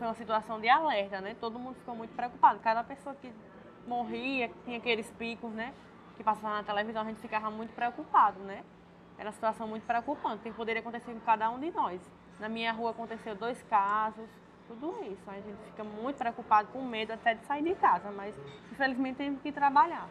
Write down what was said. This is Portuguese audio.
Foi uma situação de alerta, né? Todo mundo ficou muito preocupado. Cada pessoa que morria, tinha aqueles picos, né? Que passavam na televisão, a gente ficava muito preocupado, né? Era uma situação muito preocupante, que poderia acontecer com cada um de nós. Na minha rua aconteceu dois casos, tudo isso. A gente fica muito preocupado, com medo até de sair de casa, mas infelizmente temos que trabalhar.